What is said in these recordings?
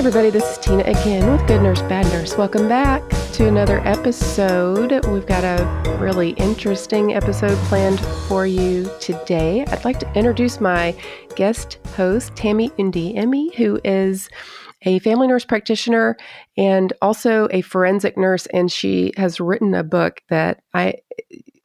Everybody. This is Tina again with Good Nurse Bad Nurse. Welcome back to another episode. We've got a really interesting episode planned for you today. I'd like to introduce my guest host, Tammy Undiemi, who is a family nurse practitioner and also a forensic nurse. And she has written a book that I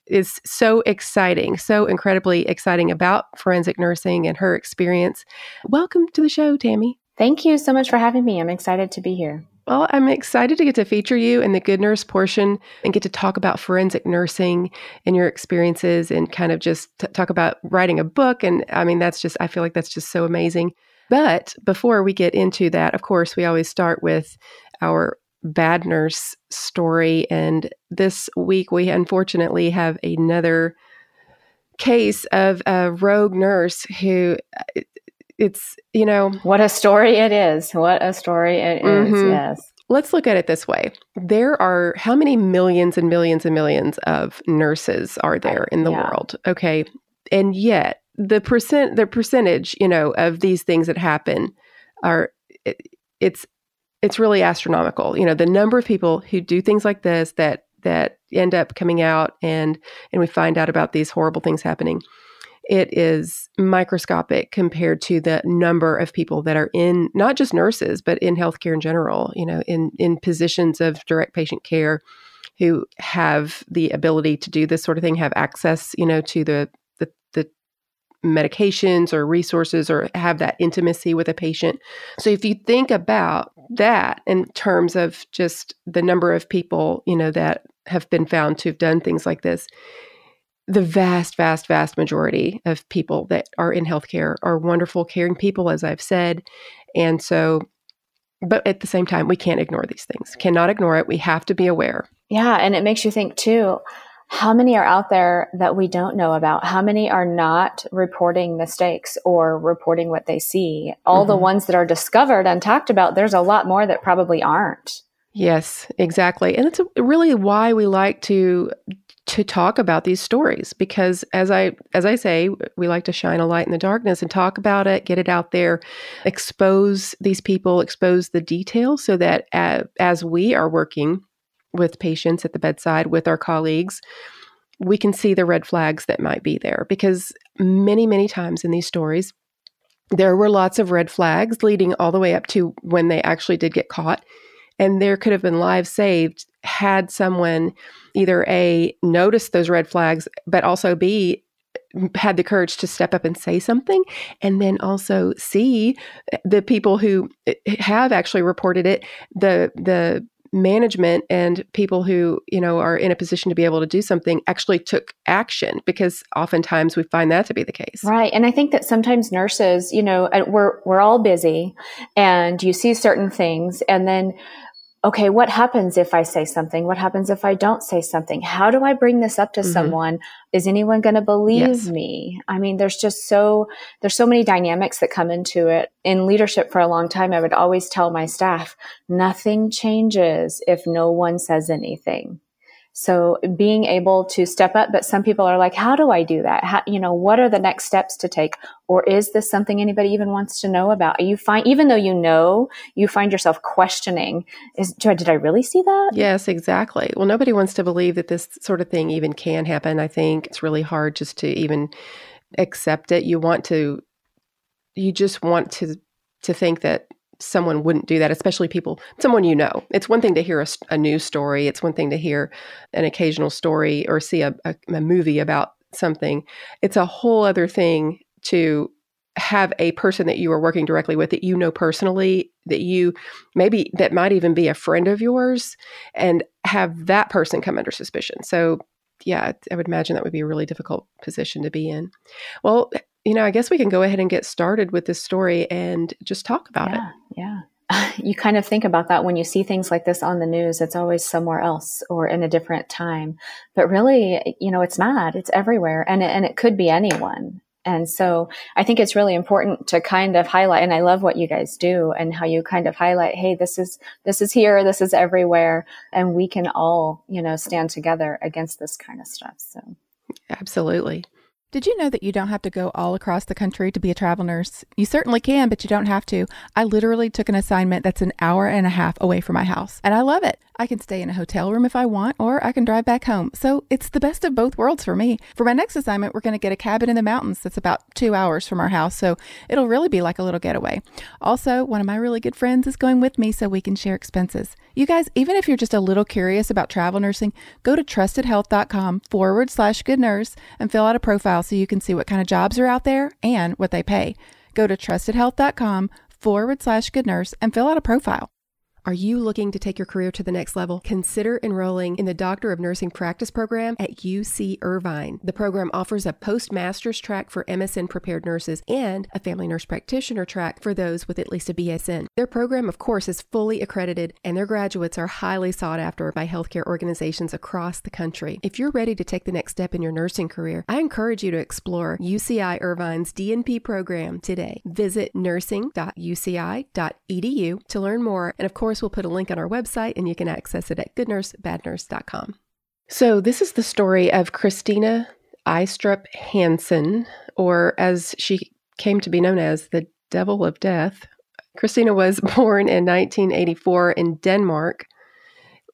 is so exciting, so incredibly exciting about forensic nursing and her experience. Welcome to the show, Tammy. Thank you so much for having me. I'm excited to be here. Well, I'm excited to get to feature you in the Good Nurse portion and get to talk about forensic nursing and your experiences and kind of just t- talk about writing a book. And I mean, that's just, I feel like that's just so amazing. But before we get into that, of course, we always start with our bad nurse story. And this week, we unfortunately have another case of a rogue nurse who uh, it's you know what a story it is. What a story it mm-hmm. is. yes. Let's look at it this way. There are how many millions and millions and millions of nurses are there in the yeah. world? Okay. And yet the percent the percentage you know of these things that happen are it, it's it's really astronomical. You know the number of people who do things like this that that end up coming out and and we find out about these horrible things happening it is microscopic compared to the number of people that are in not just nurses but in healthcare in general you know in in positions of direct patient care who have the ability to do this sort of thing have access you know to the the, the medications or resources or have that intimacy with a patient. So if you think about that in terms of just the number of people you know that have been found to have done things like this the vast, vast, vast majority of people that are in healthcare are wonderful, caring people, as I've said. And so, but at the same time, we can't ignore these things, cannot ignore it. We have to be aware. Yeah. And it makes you think too how many are out there that we don't know about? How many are not reporting mistakes or reporting what they see? All mm-hmm. the ones that are discovered and talked about, there's a lot more that probably aren't. Yes, exactly. And it's really why we like to to talk about these stories because as I as I say, we like to shine a light in the darkness and talk about it, get it out there, expose these people, expose the details so that as, as we are working with patients at the bedside with our colleagues, we can see the red flags that might be there because many many times in these stories there were lots of red flags leading all the way up to when they actually did get caught and there could have been lives saved had someone either A, noticed those red flags, but also B, had the courage to step up and say something and then also see the people who eh, have actually reported it the the management and people who you know are in a position to be able to do something actually took action because oftentimes we find that to be the case. Right and i think that sometimes nurses you know we're we're all busy and you see certain things and then okay, what happens if I say something? What happens if I don't say something? How do I bring this up to mm-hmm. someone? Is anyone going to believe yes. me? I mean, there's just so, there's so many dynamics that come into it. In leadership for a long time, I would always tell my staff, nothing changes if no one says anything. So being able to step up, but some people are like, how do I do that? How, you know, what are the next steps to take? Or is this something anybody even wants to know about? You find, even though you know, you find yourself questioning, is, did I really see that? Yes, exactly. Well, nobody wants to believe that this sort of thing even can happen. I think it's really hard just to even accept it. You want to, you just want to, to think that someone wouldn't do that, especially people, someone you know. It's one thing to hear a, a news story, it's one thing to hear an occasional story or see a, a, a movie about something. It's a whole other thing to have a person that you are working directly with that you know personally that you maybe that might even be a friend of yours and have that person come under suspicion so yeah i would imagine that would be a really difficult position to be in well you know i guess we can go ahead and get started with this story and just talk about yeah, it yeah you kind of think about that when you see things like this on the news. It's always somewhere else or in a different time. But really, eh, you know, it's not. It's everywhere, and it, and it could be anyone. And so I think it's really important to kind of highlight, and I love what you guys do and how you kind of highlight, hey, this is, this is here, this is everywhere. And we can all, you know, stand together against this kind of stuff. So absolutely. Did you know that you don't have to go all across the country to be a travel nurse? You certainly can, but you don't have to. I literally took an assignment that's an hour and a half away from my house, and I love it. I can stay in a hotel room if I want, or I can drive back home. So it's the best of both worlds for me. For my next assignment, we're going to get a cabin in the mountains that's about two hours from our house. So it'll really be like a little getaway. Also, one of my really good friends is going with me so we can share expenses. You guys, even if you're just a little curious about travel nursing, go to trustedhealth.com forward slash good nurse and fill out a profile so you can see what kind of jobs are out there and what they pay. Go to trustedhealth.com forward slash good nurse and fill out a profile. Are you looking to take your career to the next level? Consider enrolling in the Doctor of Nursing Practice program at UC Irvine. The program offers a postmaster's track for MSN prepared nurses and a family nurse practitioner track for those with at least a BSN. Their program, of course, is fully accredited and their graduates are highly sought after by healthcare organizations across the country. If you're ready to take the next step in your nursing career, I encourage you to explore UCI Irvine's DNP program today. Visit nursing.uci.edu to learn more and, of course, course, we'll put a link on our website and you can access it at goodnursebadnurse.com. So, this is the story of Christina Aistrup Hansen, or as she came to be known as the Devil of Death. Christina was born in 1984 in Denmark.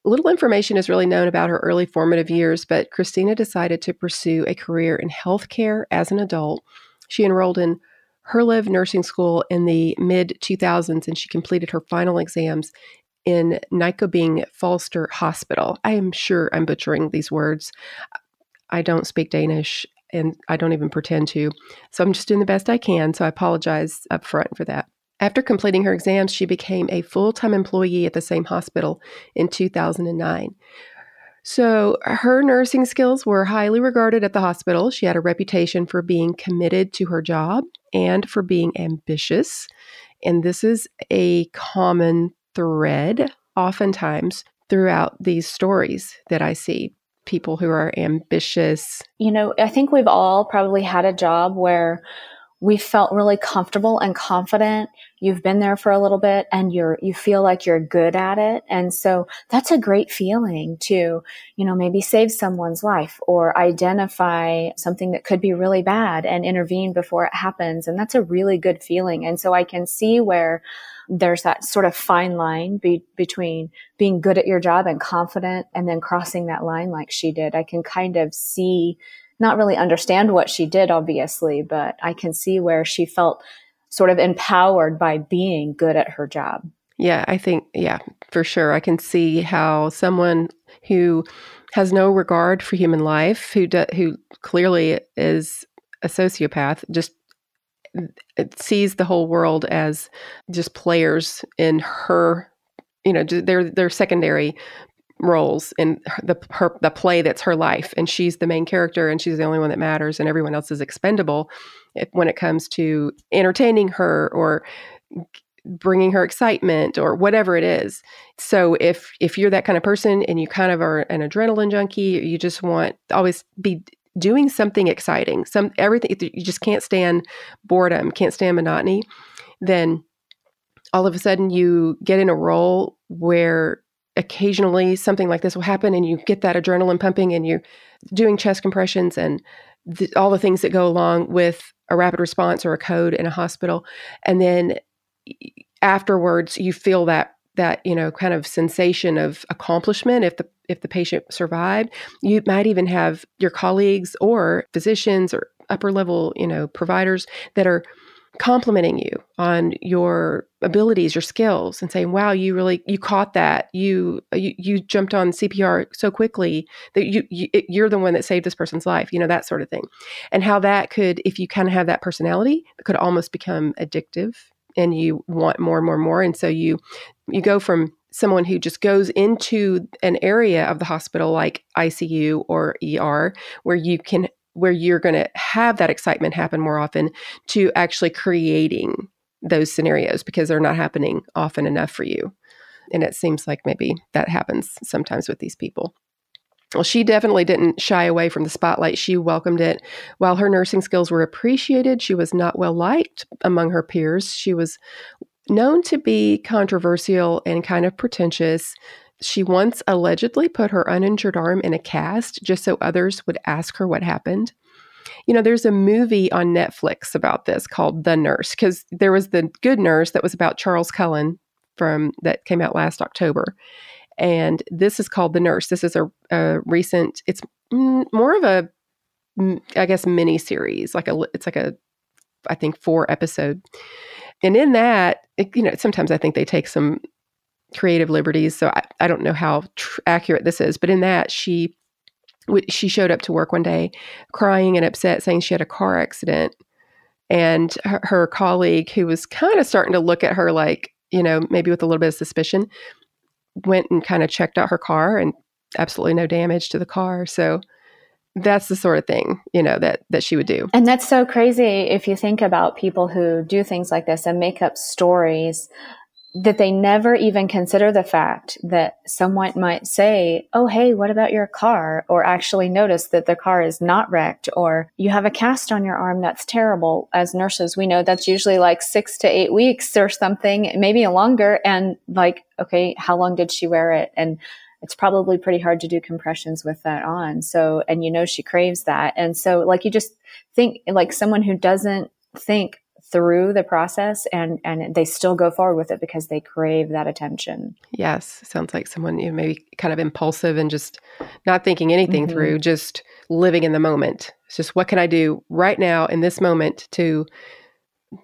Little information is really known about her early formative years, but Christina decided to pursue a career in healthcare as an adult. She enrolled in Herlev Nursing School in the mid 2000s, and she completed her final exams in Nykøbing Falster Hospital. I am sure I'm butchering these words. I don't speak Danish and I don't even pretend to. So I'm just doing the best I can. So I apologize up front for that. After completing her exams, she became a full time employee at the same hospital in 2009. So, her nursing skills were highly regarded at the hospital. She had a reputation for being committed to her job and for being ambitious. And this is a common thread, oftentimes, throughout these stories that I see people who are ambitious. You know, I think we've all probably had a job where we felt really comfortable and confident. You've been there for a little bit and you're, you feel like you're good at it. And so that's a great feeling to, you know, maybe save someone's life or identify something that could be really bad and intervene before it happens. And that's a really good feeling. And so I can see where there's that sort of fine line be- between being good at your job and confident and then crossing that line like she did. I can kind of see not really understand what she did, obviously, but I can see where she felt sort of empowered by being good at her job. Yeah, I think, yeah, for sure. I can see how someone who has no regard for human life, who who clearly is a sociopath, just sees the whole world as just players in her you know they're they're secondary roles in the her, the play that's her life and she's the main character and she's the only one that matters and everyone else is expendable when it comes to entertaining her or bringing her excitement or whatever it is. So if if you're that kind of person and you kind of are an adrenaline junkie you just want always be doing something exciting some everything you just can't stand boredom can't stand monotony then all of a sudden you get in a role where occasionally something like this will happen and you get that adrenaline pumping and you're doing chest compressions and the, all the things that go along with a rapid response or a code in a hospital and then afterwards you feel that that you know kind of sensation of accomplishment if the if the patient survived. You might even have your colleagues or physicians or upper level you know providers that are complimenting you on your abilities, your skills, and saying, "Wow, you really you caught that. You you, you jumped on CPR so quickly that you, you you're the one that saved this person's life." You know that sort of thing, and how that could, if you kind of have that personality, it could almost become addictive, and you want more and more and more, and so you you go from someone who just goes into an area of the hospital like ICU or ER where you can where you're going to have that excitement happen more often to actually creating those scenarios because they're not happening often enough for you. And it seems like maybe that happens sometimes with these people. Well, she definitely didn't shy away from the spotlight. She welcomed it. While her nursing skills were appreciated, she was not well liked among her peers. She was known to be controversial and kind of pretentious. She once allegedly put her uninjured arm in a cast just so others would ask her what happened. You know, there's a movie on Netflix about this called The Nurse because there was the Good Nurse that was about Charles Cullen from that came out last October. And this is called The Nurse. This is a, a recent, it's more of a, I guess, mini series. Like a, it's like a, I think, four episode. And in that, it, you know, sometimes I think they take some creative liberties. So I, I don't know how tr- accurate this is, but in that she she showed up to work one day crying and upset, saying she had a car accident, and her, her colleague, who was kind of starting to look at her like you know maybe with a little bit of suspicion, went and kind of checked out her car and absolutely no damage to the car. So that's the sort of thing you know that that she would do and that's so crazy if you think about people who do things like this and make up stories that they never even consider the fact that someone might say, Oh, hey, what about your car? Or actually notice that the car is not wrecked or you have a cast on your arm. That's terrible. As nurses, we know that's usually like six to eight weeks or something, maybe a longer. And like, okay, how long did she wear it? And it's probably pretty hard to do compressions with that on. So, and you know, she craves that. And so like you just think like someone who doesn't think through the process and and they still go forward with it because they crave that attention. Yes, sounds like someone you know, maybe kind of impulsive and just not thinking anything mm-hmm. through, just living in the moment. It's just what can I do right now in this moment to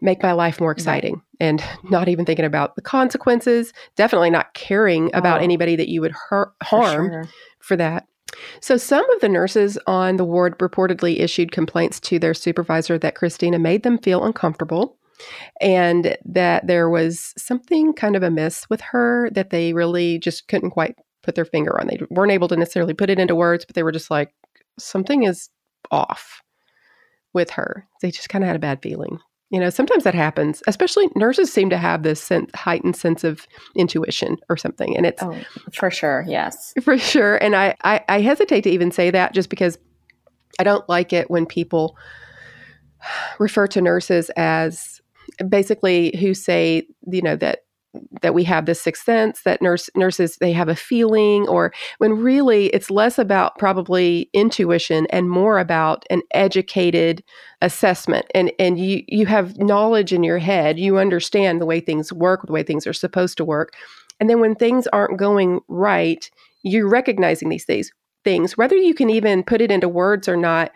make my life more exciting and not even thinking about the consequences, definitely not caring about oh, anybody that you would hurt, harm for, sure. for that. So, some of the nurses on the ward reportedly issued complaints to their supervisor that Christina made them feel uncomfortable and that there was something kind of amiss with her that they really just couldn't quite put their finger on. They weren't able to necessarily put it into words, but they were just like, something is off with her. They just kind of had a bad feeling. You know, sometimes that happens, especially nurses seem to have this sense, heightened sense of intuition or something. And it's oh, for sure. Yes. For sure. And I, I, I hesitate to even say that just because I don't like it when people refer to nurses as basically who say, you know, that that we have this sixth sense that nurse nurses they have a feeling or when really it's less about probably intuition and more about an educated assessment. And and you you have knowledge in your head you understand the way things work the way things are supposed to work. And then when things aren't going right you're recognizing these things things. Whether you can even put it into words or not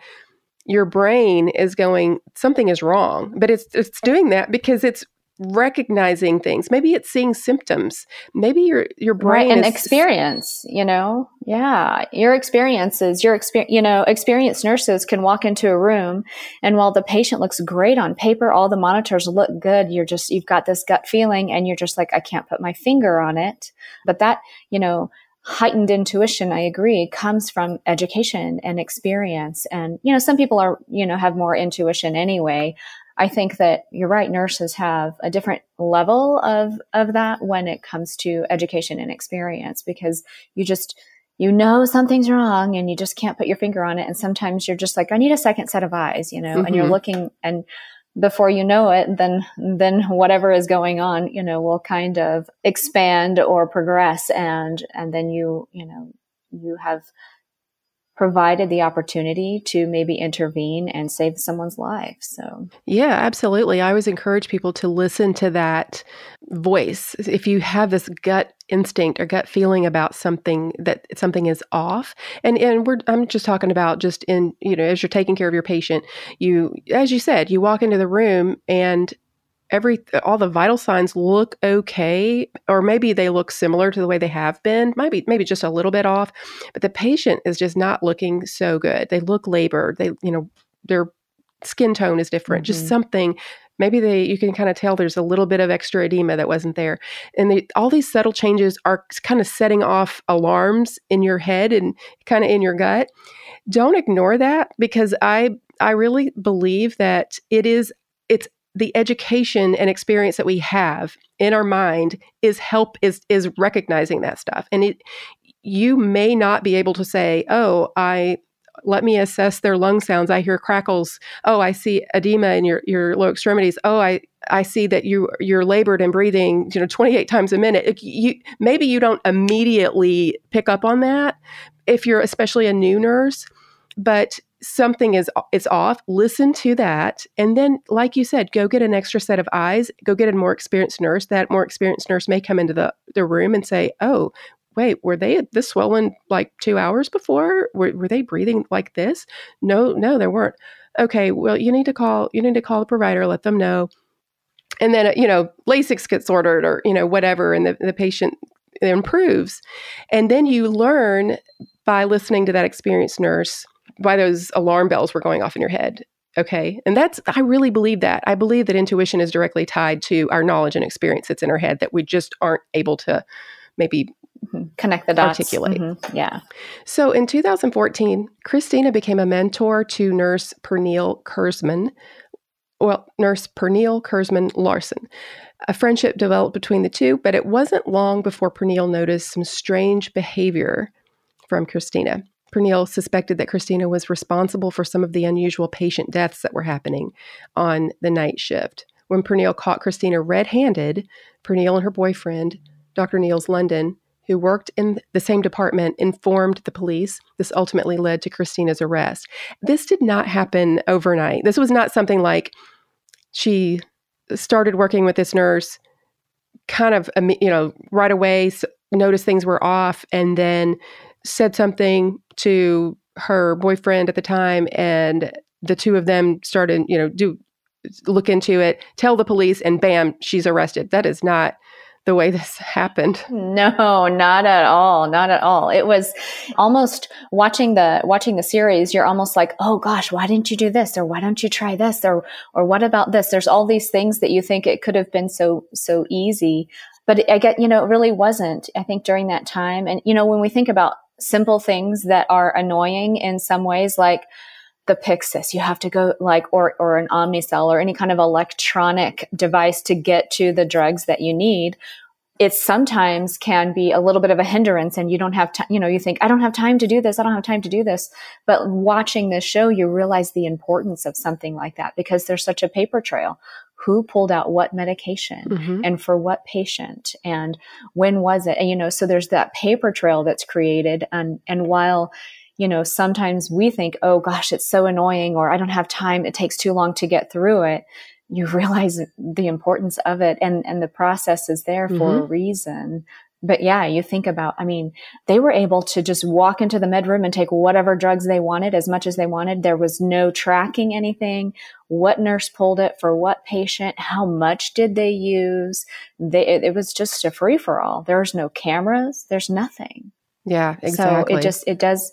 your brain is going something is wrong. But it's it's doing that because it's recognizing things. Maybe it's seeing symptoms. Maybe your your brain right, and is, experience you know? Yeah your experiences your experience you know experienced nurses can walk into a room and while the patient looks great on paper all the monitors look good. You're just you've got this gut feeling and you're just like i can't put my finger on it. But that you know heightened intuition i agree comes from education and experience. And you know some people are you know have more intuition anyway I think that you're right. Nurses have a different level of, of that when it comes to education and experience because you just, you know something's wrong and you just can't put your finger on it. And sometimes you're just like, I need a second set of eyes, you know, mm-hmm. and you're mm-hmm. looking and before you know it, then, then whatever is going on, you know, will kind of expand or progress. And, and then you, you know, you have provided the opportunity to maybe intervene and save someone's life. So, yeah, absolutely. I always encourage people to listen to that voice. If you have this gut instinct or gut feeling about something that something is off, and and we're I'm just talking about just in you know as you're taking care of your patient, you as you said, you walk into the room and every all the vital signs look okay or maybe they look similar to the way they have been maybe maybe just a little bit off but the patient is just not looking so good. They look labored. They you know their skin tone is different mm-hmm. just something maybe they you can kind of tell there's a little bit of extra edema that wasn't there. And they, all these subtle changes are kind of setting off alarms in your head and kind of in your gut. Don't ignore that because i i really believe that it is it's the education and experience that we have in our mind is help is is recognizing that stuff. And it you may not be able to say oh i let me assess their lung sounds. I hear crackles. Oh i see edema in your your lower extremities. Oh i i see that you you're labored and breathing you know 28 times a minute. You maybe you don't immediately pick up on that if you're especially a new nurse but something is is off listen to that. And then like you said go get an extra set of eyes go get a more experienced nurse. That more experienced nurse may come into the, the room and say oh wait were they this swollen like two hours before? Were, were they breathing like this? No no they weren't. Okay well you need to call you need to call the provider let them know. And then you know lasix gets ordered or you know whatever and the, the patient improves. And then you learn by listening to that experienced nurse why those alarm bells were going off in your head. Okay. And that's, I really believe that. I believe that intuition is directly tied to our knowledge and experience that's in our head that we just aren't able to maybe mm-hmm. connect the dots. Articulate. Mm-hmm. Yeah. So in 2014, Christina became a mentor to nurse Pernille Kurzmann. Well, nurse Pernille Kurzmann Larsen. A friendship developed between the two, but it wasn't long before Pernille noticed some strange behavior from Christina. Pernille suspected that Christina was responsible for some of the unusual patient deaths that were happening on the night shift. When Pernille caught Christina red handed, Pernille and her boyfriend, Dr. Niels London, who worked in the same department, informed the police. This ultimately led to Christina's arrest. This did not happen overnight. This was not something like she started working with this nurse kind of you know right away noticed things were off and then said something to her boyfriend at the time and the two of them started you know do look into it tell the police and bam she's arrested. That is not the way this happened. No not at all not at all. It was almost watching the watching the series you're almost like oh gosh why didn't you do this? Or why don't you try this? Or or what about this? There's all these things that you think it could have been so so easy but I get, you know, it really wasn't, I think during that time. And, you know, when we think about simple things that are annoying in some ways, like the Pyxis. You have to go like, or, or an Omnicell or any kind of electronic device to get to the drugs that you need. It sometimes can be a little bit of a hindrance and you don't have time, you know, you think, I don't have time to do this. I don't have time to do this. But watching this show, you realize the importance of something like that because there's such a paper trail who pulled out what medication mm-hmm. and for what patient and when was it. And you know so there's that paper trail that's created. And and while you know sometimes we think oh gosh it's so annoying or i don't have time. It takes too long to get through it you realize the importance of it. And and the process is there for mm-hmm. a reason but yeah, you think about, I mean, they were able to just walk into the med room and take whatever drugs they wanted as much as they wanted. There was no tracking anything. What nurse pulled it for what patient? How much did they use? They, it, it was just a free for all. There's no cameras. There's nothing. Yeah, exactly. So it just, it does,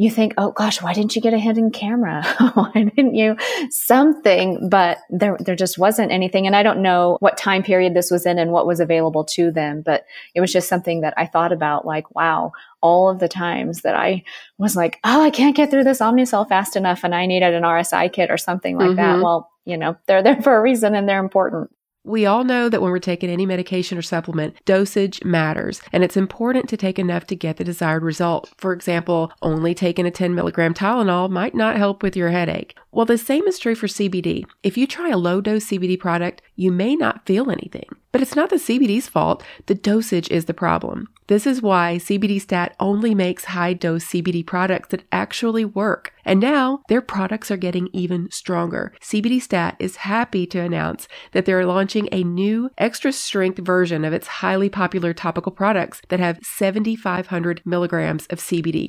you think, oh gosh, why didn't you get a hidden camera? why didn't you something? But there, there just wasn't anything. And I don't know what time period this was in and what was available to them, but it was just something that I thought about like, wow, all of the times that I was like, oh, I can't get through this Omnicell fast enough and I needed an RSI kit or something like mm-hmm. that. Well, you know, they're there for a reason and they're important. We all know that when we're taking any medication or supplement, dosage matters, and it's important to take enough to get the desired result. For example, only taking a 10 milligram Tylenol might not help with your headache. Well, the same is true for CBD. If you try a low dose CBD product, you may not feel anything. But it's not the CBD's fault, the dosage is the problem. This is why CBD Stat only makes high dose CBD products that actually work. And now their products are getting even stronger. CBD Stat is happy to announce that they're launching a new extra strength version of its highly popular topical products that have 7,500 milligrams of CBD.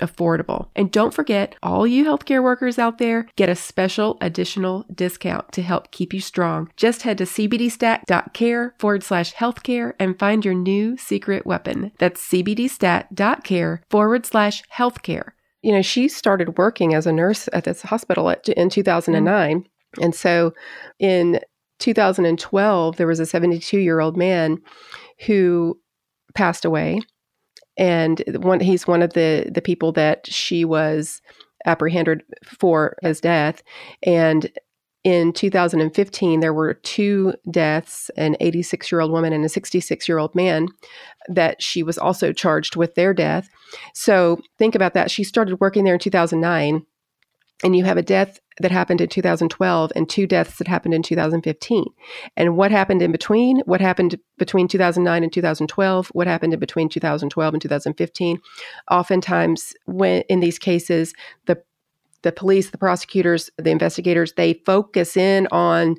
affordable. And don't forget, all you healthcare workers out there get a special additional discount to help keep you strong. Just head to cbdstat.care forward slash healthcare and find your new secret weapon. That's cbdstat.care forward slash healthcare. You know, she started working as a nurse at this hospital at, in 2009. Mm-hmm. And so in 2012, there was a 72 year old man who passed away and one he's one of the the people that she was apprehended for his death. And in 2015 there were two deaths an 86 year old woman and a 66 year old man that she was also charged with their death. So think about that. She started working there in 2009 and you have a death that happened in 2012 and two deaths that happened in 2015. And what happened in between? What happened between 2009 and 2012? What happened in between 2012 and 2015? Oftentimes, when in these cases, the the police, the prosecutors, the investigators, they focus in on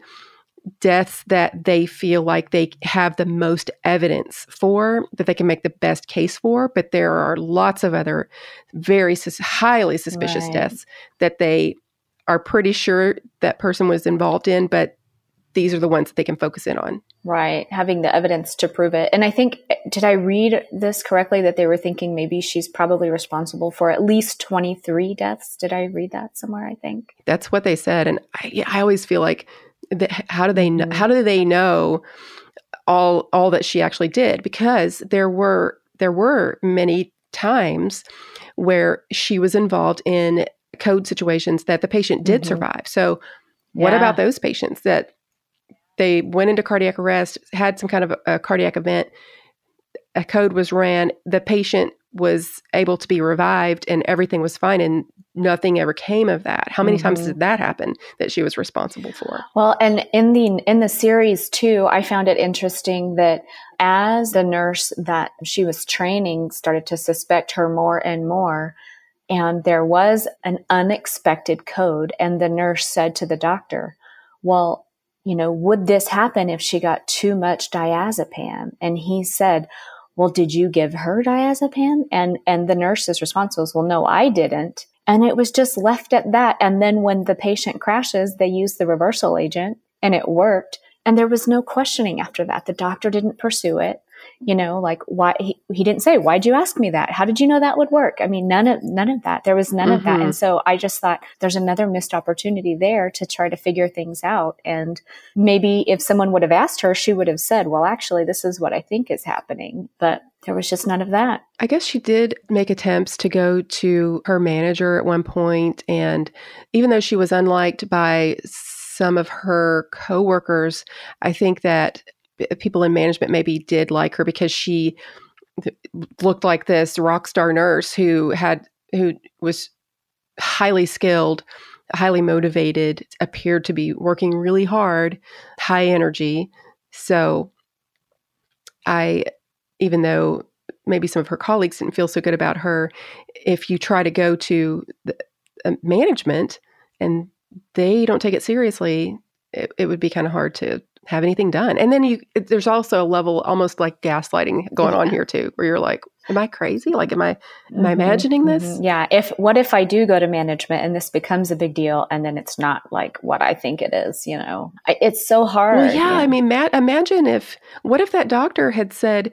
deaths that they feel like they have the most evidence for, that they can make the best case for. But there are lots of other very sus- highly suspicious right. deaths that they are pretty sure that person was involved in, but these are the ones that they can focus in on. Right, having the evidence to prove it. And I think, eh, did I read this correctly that they were thinking maybe she's probably responsible for at least 23 deaths? Did I read that somewhere? I think that's what they said. And I, I always feel like, how do they know, mm-hmm. how do they know all all that she actually did? Because there were there were many times where she was involved in code situations that the patient did mm-hmm. survive. So, what yeah. about those patients that they went into cardiac arrest, had some kind of a, a cardiac event, a code was ran, the patient was able to be revived and everything was fine and nothing ever came of that how many mm-hmm. times did that happen that she was responsible for well and in the in the series too i found it interesting that as the nurse that she was training started to suspect her more and more and there was an unexpected code. And the nurse said to the doctor, Well, you know, would this happen if she got too much diazepam? And he said, Well, did you give her diazepam? And and the nurse's response was, Well, no, I didn't. And it was just left at that. And then when the patient crashes, they use the reversal agent and it worked. And there was no questioning after that. The doctor didn't pursue it you know like why he, he didn't say why'd you ask me that how did you know that would work i mean none of none of that there was none mm-hmm. of that and mm-hmm. so i just thought there's another missed opportunity there to try to figure things out and maybe if someone would have asked her she would have said well actually this is what i think is happening but there was just none of that. I guess she did make attempts to go to her manager at one point and even though she was unliked by some of her coworkers, I think that people in management maybe did like her because she looked like this rock star nurse who had who was highly skilled highly motivated appeared to be working really hard high energy so i even though maybe some of her colleagues didn't feel so good about her if you try to go to the, uh, management and they don't take it seriously it, it would be kind of hard to have anything done. And then you there's also a level almost like gaslighting going on here too, where you're like, Am I crazy? Like am I am mm-hmm, I imagining this? Mm-hmm. Yeah. If what if I do go to management and this becomes a big deal and then it's not like what I think it is, you know? I, it's so hard. Well, yeah, yeah. I mean, Matt, imagine if what if that doctor had said,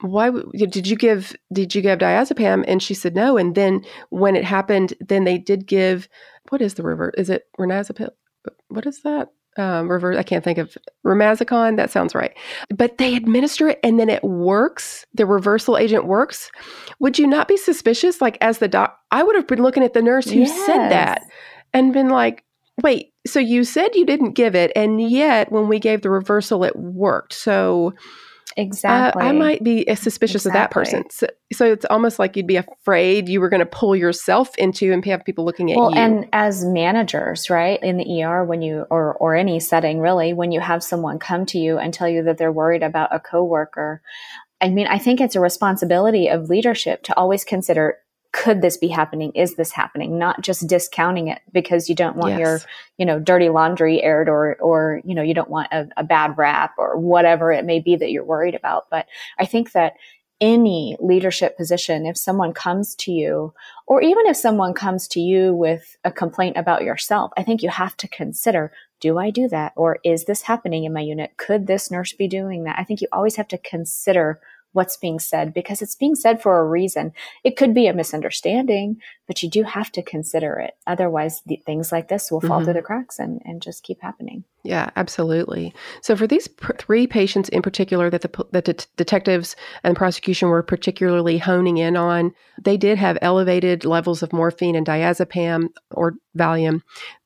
why did you give did you give diazepam and she said no and then when it happened then they did give what is the river is it renazepam what is that um, reverse. I can't think of Romazicon. That sounds right. But they administer it and then it works. The reversal agent works. Would you not be suspicious? Like as the doc, I would have been looking at the nurse who yes. said that and been like, wait, so you said you didn't give it, and yet when we gave the reversal, it worked. So Exactly. Uh, I might be suspicious exactly. of that person. So, so, it's almost like you'd be afraid you were going to pull yourself into and have people looking at well, you. and as managers, right, in the ER, when you or or any setting really, when you have someone come to you and tell you that they're worried about a coworker, I mean, I think it's a responsibility of leadership to always consider could this be happening? Is this happening? Not just discounting it because you don't want yes. your, you know, dirty laundry aired or, or, you know, you don't want a, a bad rap or whatever it may be that you're worried about. But I think that any leadership position, if someone comes to you, or even if someone comes to you with a complaint about yourself, I think you have to consider, do I do that? Or is this happening in my unit? Could this nurse be doing that? I think you always have to consider what's being said because it's being said for a reason. It could be a misunderstanding, but you do have to consider it. Otherwise, the, things like this will fall mm-hmm. through the cracks and, and just keep happening. Yeah, absolutely. So for these pr- three patients in particular that the that the detectives and prosecution were particularly honing in on, they did have elevated levels of morphine and diazepam or Valium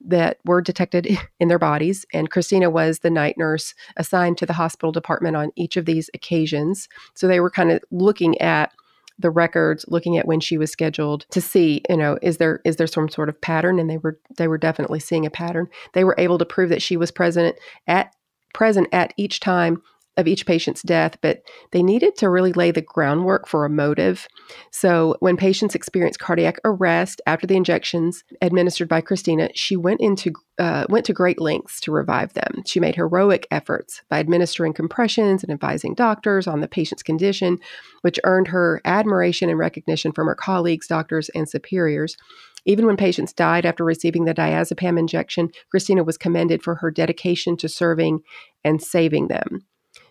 that were detected in their bodies. And Christina was the night nurse assigned to the hospital department on each of these occasions. So they were kind of looking at the records looking at when she was scheduled to see you know is there is there some sort of pattern? And they were they were definitely seeing a pattern. They were able to prove that she was present at present at each time of each patient's death, but they needed to really lay the groundwork for a motive. So, when patients experienced cardiac arrest after the injections administered by Christina, she went into uh, went to great lengths to revive them. She made heroic efforts by administering compressions and advising doctors on the patient's condition, which earned her admiration and recognition from her colleagues, doctors, and superiors. Even when patients died after receiving the diazepam injection, Christina was commended for her dedication to serving and saving them.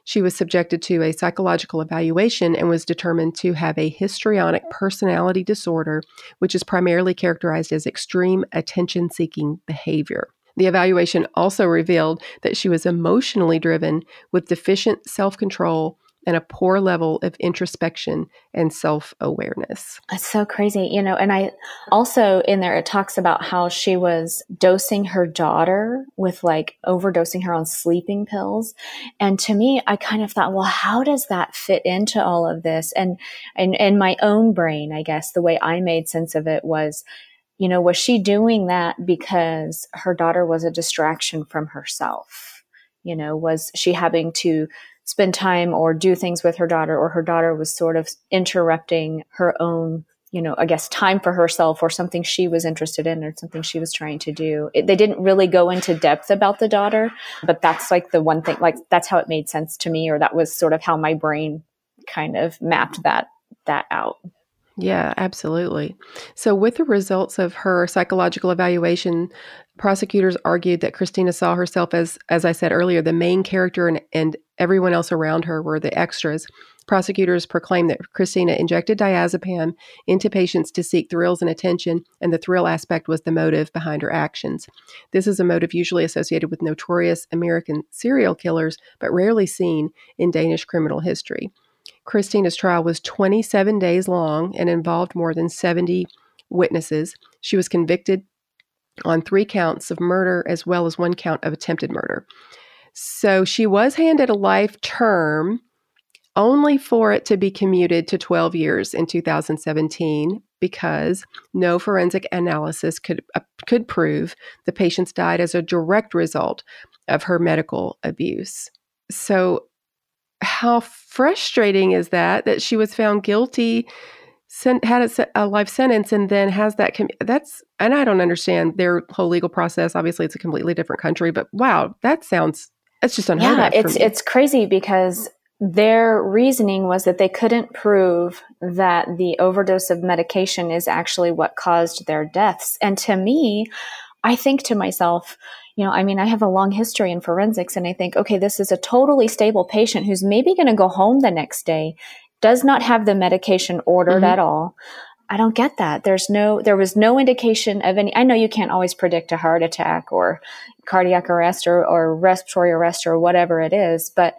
She was subjected to a psychological evaluation and was determined to have a histrionic personality disorder, which is primarily characterized as extreme attention seeking behavior. The evaluation also revealed that she was emotionally driven with deficient self control and a poor level of introspection and self awareness. That's so crazy. You know, and I also in there, it talks about how she was dosing her daughter with like overdosing her on sleeping pills. And to me, I kind of thought, well, how does that fit into all of this? And, and, in my own brain, I guess the way I made sense of it was, you know, was she doing that because her daughter was a distraction from herself? You know, was she having to spend time or do things with her daughter, or her daughter was sort of interrupting her own you know, I guess time for herself or something she was interested in or something she was trying to do. It, they didn't really go into depth about the daughter, but that's like the one thing, like that's how it made sense to me, or that was sort of how my brain kind of mapped that, that out. Yeah, absolutely. So, with the results of her psychological evaluation, prosecutors argued that Christina saw herself as, as I said earlier, the main character and, and everyone else around her were the extras. Prosecutors proclaimed that Christina injected diazepam into patients to seek thrills and attention, and the thrill aspect was the motive behind her actions. This is a motive usually associated with notorious American serial killers, but rarely seen in Danish criminal history. Christina's trial was 27 days long and involved more than 70 witnesses. She was convicted on three counts of murder as well as one count of attempted murder. So she was handed a life term only for it to be commuted to 12 years in 2017 because no forensic analysis could uh, could prove the patients died as a direct result of her medical abuse. So how frustrating is that that she was found guilty sent, had a, a, life sentence and then has that com- that's and I don't understand their whole legal process obviously it's a completely different country but wow that sounds it's just unheard yeah, it's it's crazy because their reasoning was that they couldn't prove that the overdose of medication is actually what caused their deaths and to me I think to myself you know, I mean, I have a long history in forensics and I think, okay, this is a totally stable patient who's maybe going to go home the next day, does not have the medication ordered mm-hmm. at all. I don't get that. There's no, there was no indication of any, I know you can't always predict a heart attack or cardiac arrest or, or respiratory arrest or whatever it is, but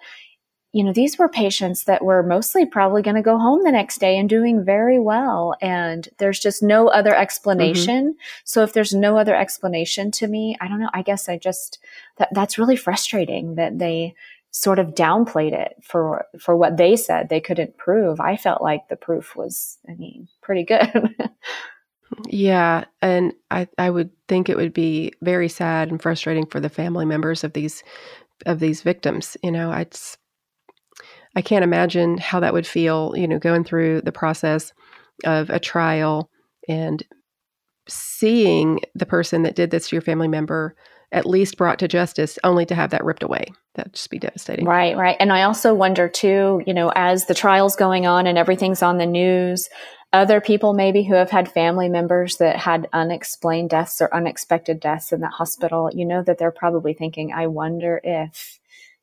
you know, these were patients that were mostly probably going to go home the next day and doing very well. And there's just no other explanation. Mm-hmm. So if there's no other explanation to me, I don't know. I guess I just, that, that's really frustrating that they, sort of downplayed it for for what they said they couldn't prove. I felt like the proof was, I mean, pretty good. yeah, and I I would think it would be very sad and frustrating for the family members of these of these victims. You know, I I can't imagine how that would feel. You know, going through the process of a trial and seeing the person that did this to your family member at least brought to justice only to have that ripped away. That'd just be devastating. Right right. And i also wonder too you know as the trial's going on and everything's on the news other people maybe who have had family members that had unexplained deaths or unexpected deaths in that hospital you know that they're probably thinking i wonder if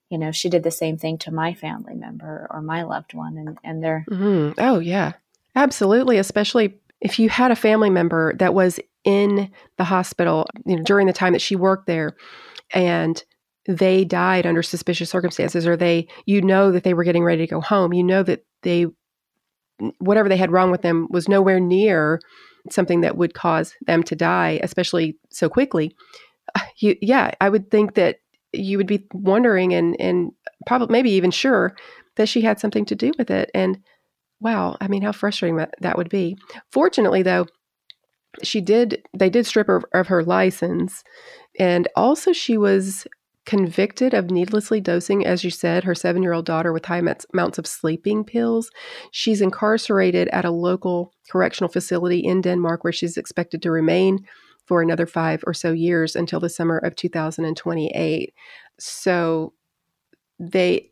you know she did the same thing to my family member or my loved one and and they're mm-hmm. oh yeah. Absolutely especially if you had a family member that was in the hospital you know, during the time that she worked there and they died under suspicious circumstances or they you know that they were getting ready to go home you know that they whatever they had wrong with them was nowhere near something that would cause them to die especially so quickly you, yeah i would think that you would be wondering and and probably maybe even sure that she had something to do with it. And wow i mean how frustrating that, that would be. Fortunately though she did they did strip her of her license and also she was convicted of needlessly dosing as you said her 7-year-old daughter with high amounts of sleeping pills. She's incarcerated at a local correctional facility in Denmark where she's expected to remain for another 5 or so years until the summer of 2028 so they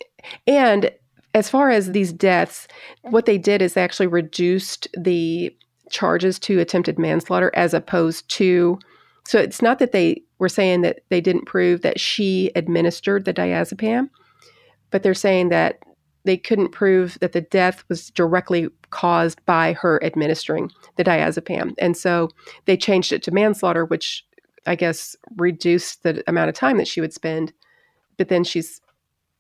and as far as these deaths what they did is they actually reduced the charges to attempted manslaughter as opposed to so it's not that they were saying that they didn't prove that she administered the diazepam but they're saying that they couldn't prove that the death was directly caused by her administering the diazepam. And so they changed it to manslaughter which i guess reduced the amount of time that she would spend but then she's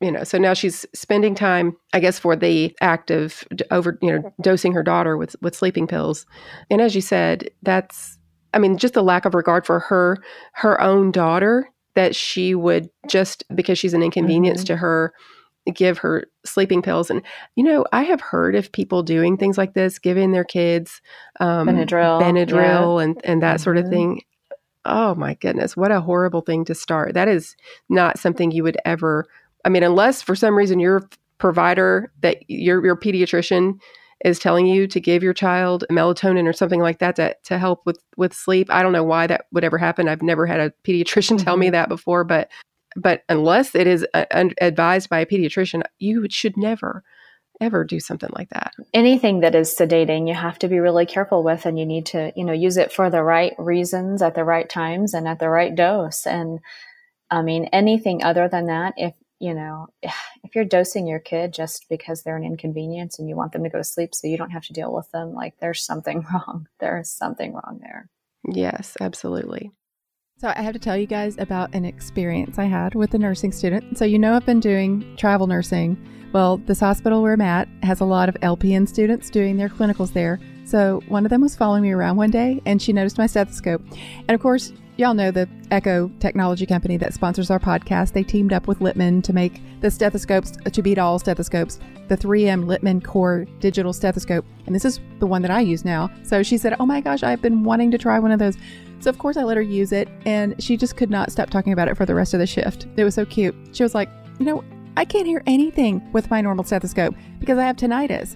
you know so now she's spending time i guess for the act of over you know dosing her daughter with with sleeping pills and as you said that's i mean just the lack of regard for her her own daughter that she would just because she's an inconvenience mm-hmm. to her give her sleeping pills and you know i have heard of people doing things like this giving their kids um, benadryl benadryl yeah. and and that mm-hmm. sort of mm-hmm. thing oh my goodness what a horrible thing to start that is not something you would ever I mean, unless for some reason your provider that your your pediatrician is telling you to give your child melatonin or something like that to, to help with with sleep. I don't know why that would ever happen. I've never had a pediatrician tell me mm-hmm. that before, but but unless it is uh, advised by a pediatrician, you should never ever do something like that. Anything that is sedating, you have to be really careful with and you need to, you know, use it for the right reasons at the right times and at the right dose. And I mean, anything other than that, if you know, if you're dosing your kid just because they're an inconvenience and you want them to go to sleep so you don't have to deal with them, like there's something wrong. There is something wrong there. Yes, absolutely. So, I have to tell you guys about an experience I had with a nursing student. So, you know, I've been doing travel nursing. Well, this hospital where I'm at has a lot of LPN students doing their clinicals there. So, one of them was following me around one day and she noticed my stethoscope. And of course, Y'all know the Eko technology company that sponsors our podcast. They teamed up with Littmann to make the stethoscopes uh, to beat all stethoscopes, the 3M Littmann Core digital stethoscope. And this is the one that I use now. So she said, Oh my gosh, I've been wanting to try one of those. So, of course, I let her use it. And she just could not stop talking about it for the rest of the shift. It was so cute. She was like, You know, I can't hear anything with my normal stethoscope because I have tinnitus.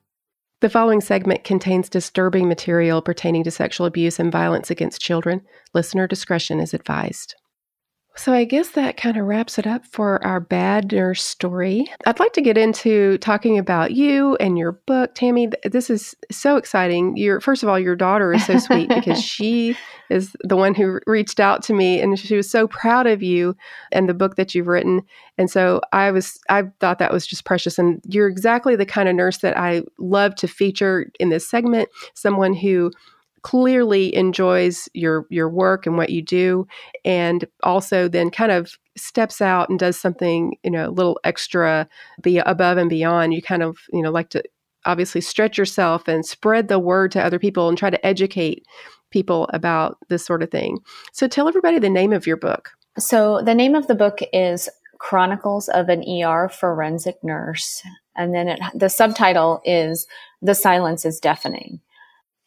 The following segment contains disturbing material pertaining to sexual abuse and violence against children. Listener discretion is advised. So, I guess that kind of wraps it up for our bad nurse story. I'd like to get into talking about you and your book, Tammy. This is so exciting. Your first of all, your daughter is so sweet because she is the one who reached out to me, and she was so proud of you and the book that you've written. And so I was, I thought that was just precious. And you're exactly the kind of nurse that I love to feature in this segment. Someone who clearly enjoys your your work and what you do and also then kind of steps out and does something you know a little extra be above and beyond you kind of you know like to obviously stretch yourself and spread the word to other people and try to educate people about this sort of thing. So tell everybody the name of your book. So the name of the book is chronicles of an er forensic nurse. And then it, the subtitle is the silence is deafening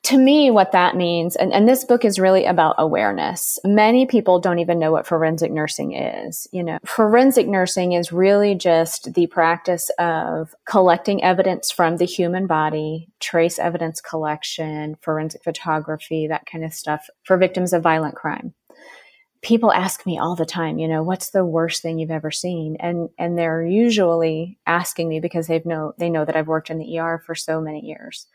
to me, what that means, and, and this book is really about awareness. Many people don't even know what forensic nursing is. You know, forensic nursing is really just the practice of collecting evidence from the human body, trace evidence collection, forensic photography, that kind of stuff for victims of violent crime. People ask me all the time, you know, what's the worst thing you've ever seen? And and they're usually asking me because they've know they know that I've worked in the ER for so many years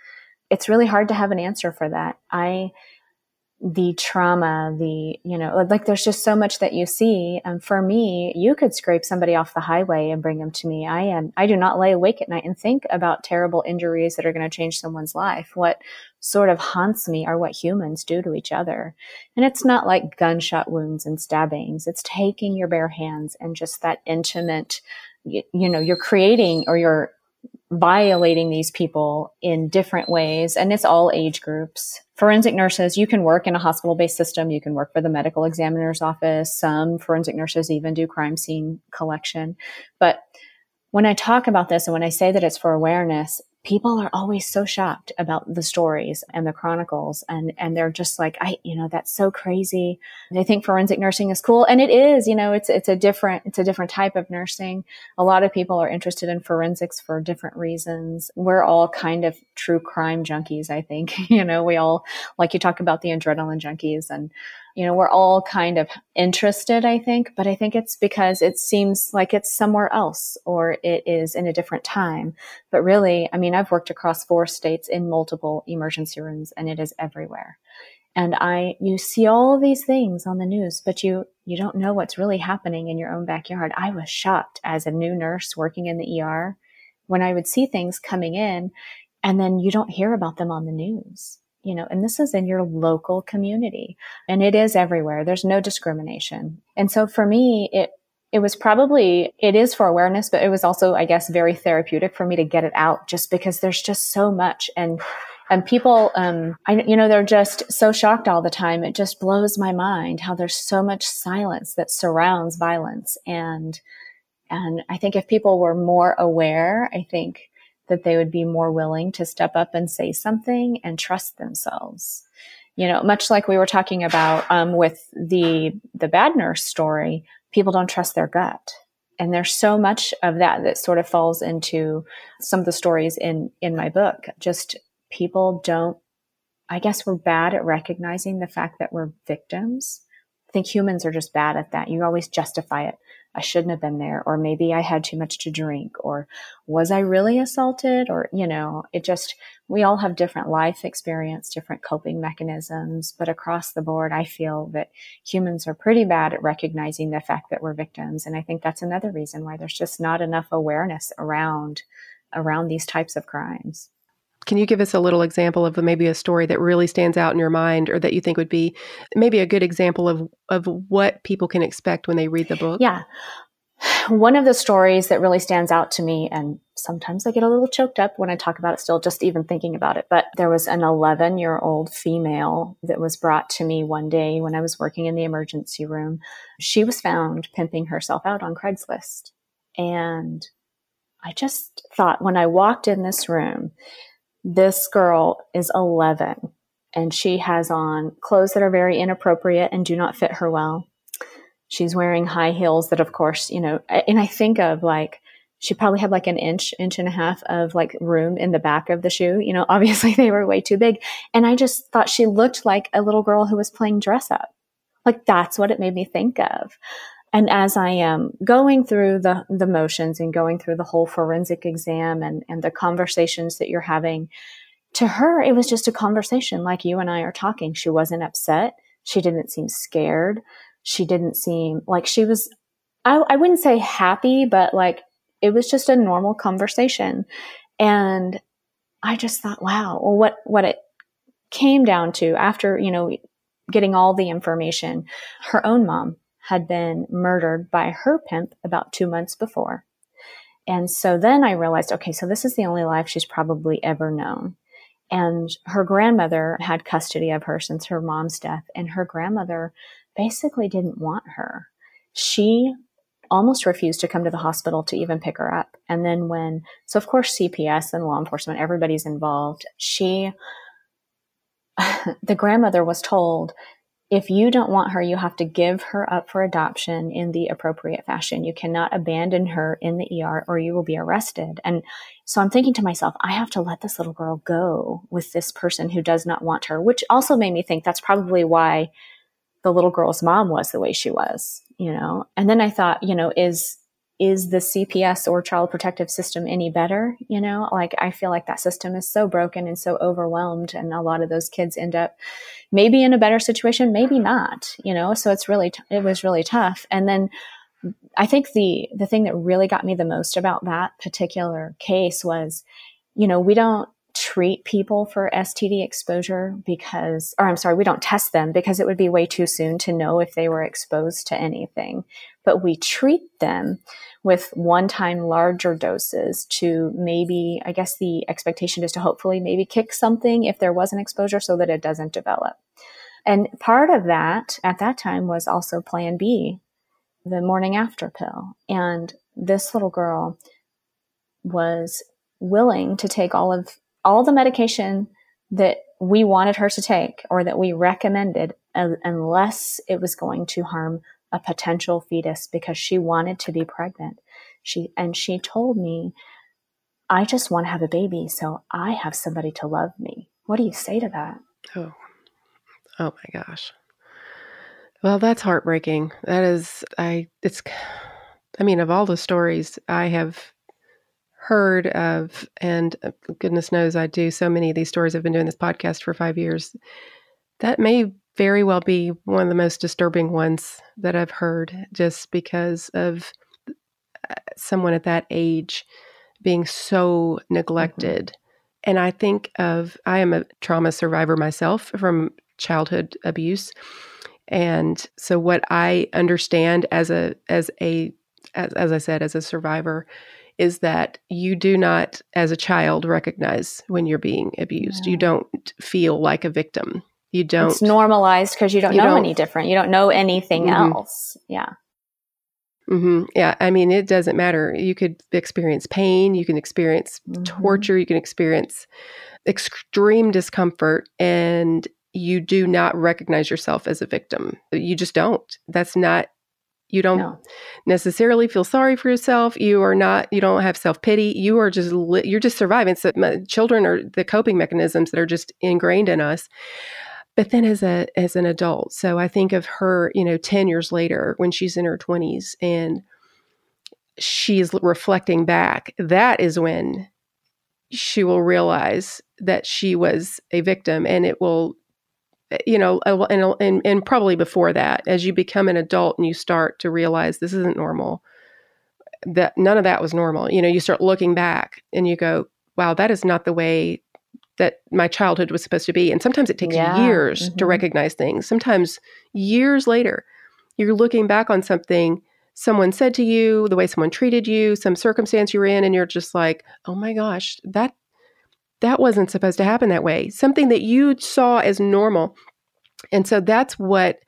it's really hard to have an answer for that. I, the trauma, the, you know, like there's just so much that you see. And for me, you could scrape somebody off the highway and bring them to me. I am, I do not lay awake at night and think about terrible injuries that are going to change someone's life. What sort of haunts me are what humans do to each other. And it's not like gunshot wounds and stabbings. It's taking your bare hands and just that intimate, you, you know, you're creating or you're violating these people in different ways. And it's all age groups. Forensic nurses, you can work in a hospital based system. You can work for the medical examiner's office. Some forensic nurses even do crime scene collection. But when I talk about this and when I say that it's for awareness, people are always so shocked about the stories and the chronicles and and they're just like i you know that's so crazy. They think forensic nursing is cool and it is you know it's it's a different it's a different type of nursing. A lot of people are interested in forensics for different reasons. We're all kind of true crime junkies i think. You know we all like you talk about the adrenaline junkies and you know, we're all kind of interested, I think, but I think it's because it seems like it's somewhere else or it is in a different time. But really, I mean, I've worked across four states in multiple emergency rooms and it is everywhere. And I, you see all these things on the news, but you, you don't know what's really happening in your own backyard. I was shocked as a new nurse working in the ER when I would see things coming in and then you don't hear about them on the news you know, and this is in your local community and it is everywhere. There's no discrimination. And so for me, it, it was probably, it is for awareness, but it was also, I guess, very therapeutic for me to get it out just because there's just so much. And, and people, um, I, you know, they're just so shocked all the time. It just blows my mind how there's so much silence that surrounds violence. And, and I think if people were more aware, I think that they would be more willing to step up and say something and trust themselves. You know, much like we were talking about um, with the the bad nurse story, people don't trust their gut, and there's so much of that that sort of falls into some of the stories in in my book. Just people don't. I guess we're bad at recognizing the fact that we're victims. I think humans are just bad at that. You always justify it. I shouldn't have been there, or maybe I had too much to drink, or was I really assaulted? Or, you know, it just, we all have different life experience, different coping mechanisms. But across the board, I feel that humans are pretty bad at recognizing the fact that we're victims. And I think that's another reason why there's just not enough awareness around, around these types of crimes. Can you give us a little example of maybe a story that really stands out in your mind or that you think would be maybe a good example of, of what people can expect when they read the book? Yeah. one of the stories that really stands out to me, and sometimes I get a little choked up when I talk about it still, just even thinking about it. But there was an 11 year old female that was brought to me one day when I was working in the emergency room. She was found pimping herself out on Craigslist. And I just thought when I walked in this room, this girl is 11 and she has on clothes that are very inappropriate and do not fit her well. She's wearing high heels that, of course, you know, and I think of like, she probably had like an inch, inch and a half of like room in the back of the shoe. You know, obviously they were way too big. And I just thought she looked like a little girl who was playing dress up. Like that's what it made me think of. And as I am going through the, the motions and going through the whole forensic exam and, and the conversations that you're having, to her, it was just a conversation like you and I are talking. She wasn't upset. She didn't seem scared. She didn't seem like she was, I, I wouldn't say happy, but like it was just a normal conversation. And I just thought, wow, well, what, what it came down to after, you know, getting all the information, her own mom had been murdered by her pimp about two months before. And so then I realized, okay, so this is the only life she's probably ever known. And her grandmother had custody of her since her mom's death. And her grandmother basically didn't want her. She almost refused to come to the hospital to even pick her up. And then when, so of course, CPS and law enforcement, everybody's involved. She, the grandmother was told if you don't want her, you have to give her up for adoption in the appropriate fashion. You cannot abandon her in the ER or you will be arrested. And so I'm thinking to myself, I have to let this little girl go with this person who does not want her, which also made me think that's probably why the little girl's mom was the way she was, you know? And then I thought, you know, is, is the CPS or child protective system any better? You know, like I feel like that system is so broken and so overwhelmed. And a lot of those kids end up maybe in a better situation, maybe not, you know? So it's really, t- it was really tough. And then I think the, the thing that really got me the most about that particular case was, you know, we don't treat people for STD exposure because, or I'm sorry, we don't test them because it would be way too soon to know if they were exposed to anything. But we treat them with one time larger doses to maybe, I guess the expectation is to hopefully maybe kick something if there was an exposure so that it doesn't develop. And part of that at that time was also plan B, the morning after pill. And this little girl was willing to take all of all the medication that we wanted her to take or that we recommended uh, unless it was going to harm a potential fetus because she wanted to be pregnant. She and she told me, "I just want to have a baby, so I have somebody to love me." What do you say to that? Oh. Oh my gosh. Well, that's heartbreaking. That is I it's I mean, of all the stories I have heard of, and uh, goodness knows I do so many of these stories. I've been doing this podcast for five years. That may very well be one of the most disturbing ones that I've heard, just because of uh, someone at that age being so neglected. Mm-hmm. And I think of, I am a trauma survivor myself from childhood abuse. And so what I understand as a, as a, as, as I said, as a survivor, is that you do not, as a child, recognize when you're being abused. Yeah. You don't feel like a victim. You don't. It's normalized because you don't you know don't, any different. You don't know anything mm-hmm. else. Yeah. Mm-hmm. Yeah. I mean, it doesn't matter. You could experience pain, you can experience mm-hmm. torture, you can experience extreme discomfort, and you do not recognize yourself as a victim. You just don't. That's not you don't no. necessarily feel sorry for yourself. You are not. You don't have self pity. You are just. Li- you're just surviving. So children are the coping mechanisms that are just ingrained in us. But then, as a as an adult, so I think of her. You know, ten years later, when she's in her twenties, and she's reflecting back. That is when she will realize that she was a victim, and it will eh, you know, and, and, and probably before that, as you become an adult and you start to realize this isn't normal, that none of that was normal. You know, you start looking back and you go, wow, that is not the way that my childhood was supposed to be. And sometimes it takes yeah. years mm-hmm. to recognize things. Sometimes years later, you're looking back on something someone said to you, the way someone treated you, some circumstance you were in, and you're just like, oh my gosh, that that wasn't supposed to happen that way. Something that you saw as normal. And so that's what,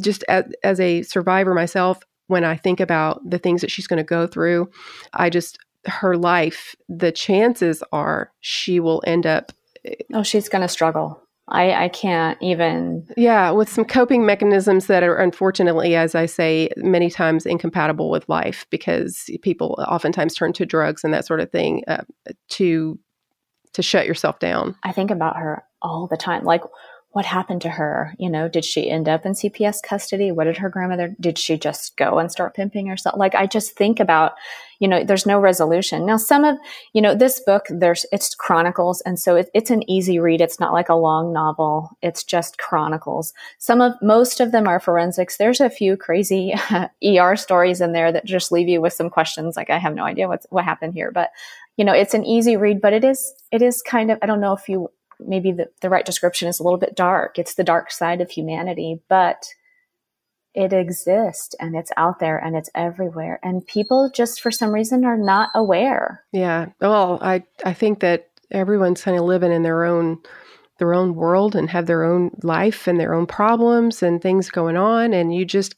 just as, as a survivor myself, when I think about the things that she's going to go through, I just, her life, the chances are she will end up. Oh, she's going to struggle. I, I can't even. Yeah, with some coping mechanisms that are unfortunately, as I say, many times incompatible with life because people oftentimes turn to drugs and that sort of thing uh, to to shut yourself down. I think about her all the time. Like, what happened to her? You know, did she end up in CPS custody? What did her grandmother, did she just go and start pimping herself? Like, I just think about, you know, there's no resolution. Now, some of, you know, this book, there's, it's chronicles. And so it, it's an easy read. It's not like a long novel. It's just chronicles. Some of, most of them are forensics. There's a few crazy ER stories in there that just leave you with some questions. Like, I have no idea what's, what happened here, but, you know, it's an easy read, but it is, it is kind of, I don't know if you maybe the, the right description is a little bit dark. It's the dark side of humanity, but it exists and it's out there and it's everywhere. And people just for some reason are not aware. Yeah. Well, I, I think that everyone's kind of living in their own their own world and have their own life and their own problems and things going on and you just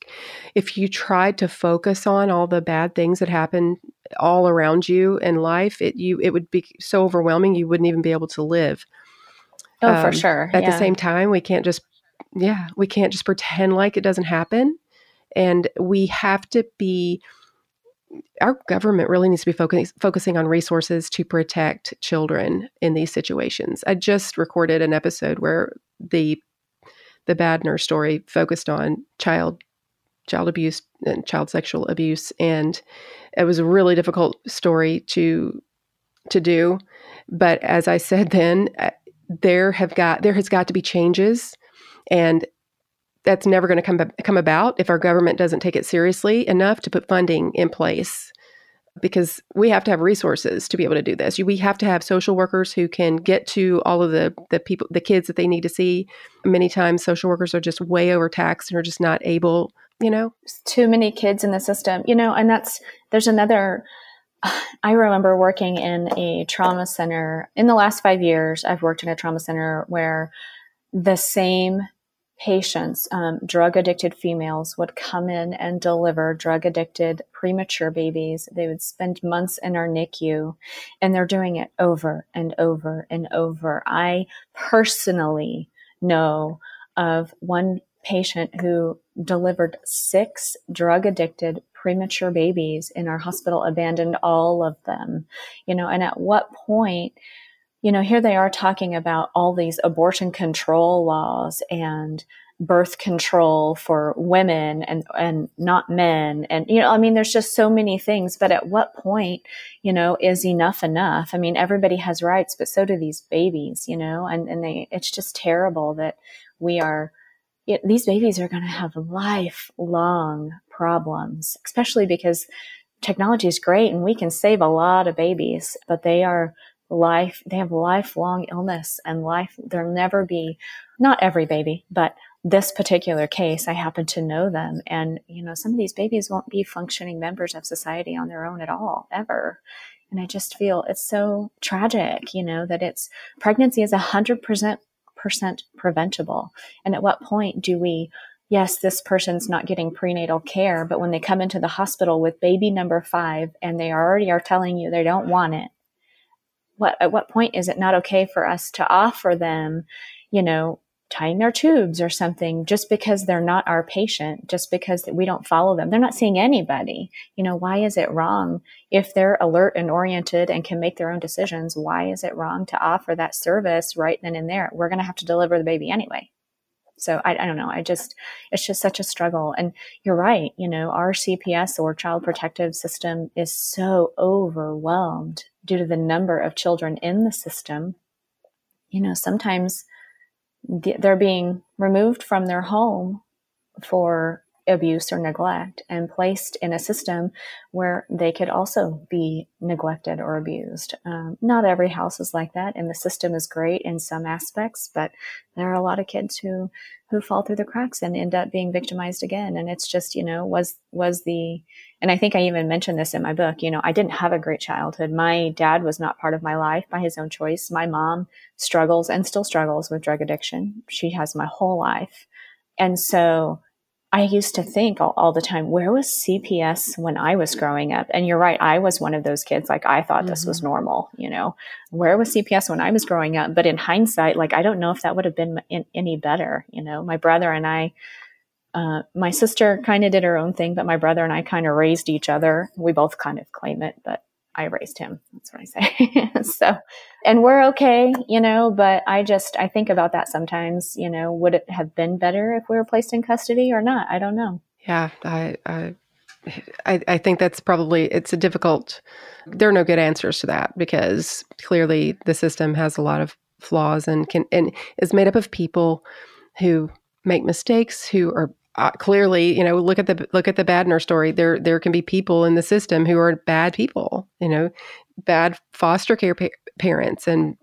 if you tried to focus on all the bad things that happen all around you in life it you it would be so overwhelming you wouldn't even be able to live Oh, um, for sure. At yeah. the same time, we can't just, yeah, we can't just pretend like it doesn't happen. And we have to be, our government really needs to be focus, focusing on resources to protect children in these situations. I just recorded an episode where the the bad nurse story focused on child child abuse and child sexual abuse, and it was a really difficult story to to do. But as I said then, there have got there has got to be changes and that's never going to come come about if our government doesn't take it seriously enough to put funding in place because we have to have resources to be able to do this. We have to have social workers who can get to all of the the people the kids that they need to see. Many times social workers are just way overtaxed and are just not able, you know. too many kids in the system, you know, and that's there's another I remember working in a trauma center. In the last five years, I've worked in a trauma center where the same patients, um, drug addicted females, would come in and deliver drug addicted premature babies. They would spend months in our NICU, and they're doing it over and over and over. I personally know of one patient who delivered six drug addicted premature babies in our hospital, abandoned all of them, you know, and at what point, you know, here they are talking about all these abortion control laws and birth control for women and and not men. And you know i mean there's just so many things but at what point you know is enough enough? I mean everybody has rights but so do these babies you know and and they it's just terrible that we are it, these babies are going to have lifelong problems, especially because technology is great and we can save a lot of babies, but they are life, they have lifelong illness and life, there'll never be, not every baby, but this particular case, I happen to know them. And, you know, some of these babies won't be functioning members of society on their own at all, ever. And I just feel it's so tragic, you know, that it's pregnancy is a hundred percent percent preventable. And at what point do we yes, this person's not getting prenatal care, but when they come into the hospital with baby number five and they already are telling you they don't want it, what at what point is it not okay for us to offer them, you know, tying their tubes or something just because they're not our patient, just because we don't follow them. They're not seeing anybody. You know, why is it wrong if they're alert and oriented and can make their own decisions? Why is it wrong to offer that service right then and there? We're going to have to deliver the baby anyway. So I, I, don't know. I just, it's just such a struggle. And you're right. You know, our CPS or child protective system is so overwhelmed due to the number of children in the system. You know, sometimes they're being removed from their home for abuse or neglect and placed in a system where they could also be neglected or abused. Um, not every house is like that, and the system is great in some aspects, but there are a lot of kids who who fall through the cracks and end up being victimized again. And it's just, you know, was was the and I think I even mentioned this in my book, you know, I didn't have a great childhood. My dad was not part of my life by his own choice. My mom struggles and still struggles with drug addiction. She has my whole life. And so I used to think all, all, the time, where was CPS when I was growing up? And you're right, I was one of those kids. Like I thought mm-hmm. this was mm-hmm. normal, you know, where was CPS when I was growing up? But in hindsight, like I don't know if that would have been in, any better. You know, my brother and I, uh, my sister kind of did her own thing, but my brother and I kind of raised each other. We both kind of claim it, but I raised him. That's what I say. so, and we're okay, you know, but I just, I think about that sometimes, you know, would it have been better if we were placed in custody or not? I don't know. Yeah. I, I, I, I think that's probably, it's a difficult, there are no good answers to that because clearly the system has a lot of flaws and can, and is made up of people who make mistakes, who are uh, clearly, you know, look at the look at the bad nurse story. There there can be people in the system who are bad people, you know, bad foster care pa- parents, and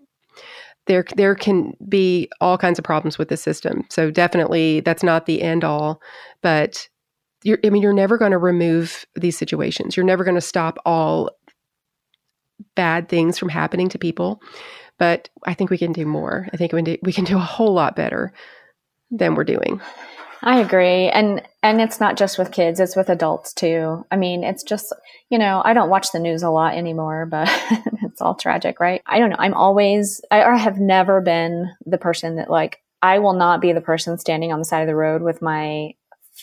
there there can be all kinds of problems with the system. So definitely, that's not the end all, but you're, I mean, you're never going to remove these situations. You're never going to stop all bad things from happening to people, but I think we can do more. I think we can do, we can do a whole lot better than we're doing. I agree. And and it's not just with kids, it's with adults too. I mean, it's just, you know, I don't watch the news a lot anymore, but it's all tragic, right? I don't know. I'm always I or have never been the person that like I will not be the person standing on the side of the road with my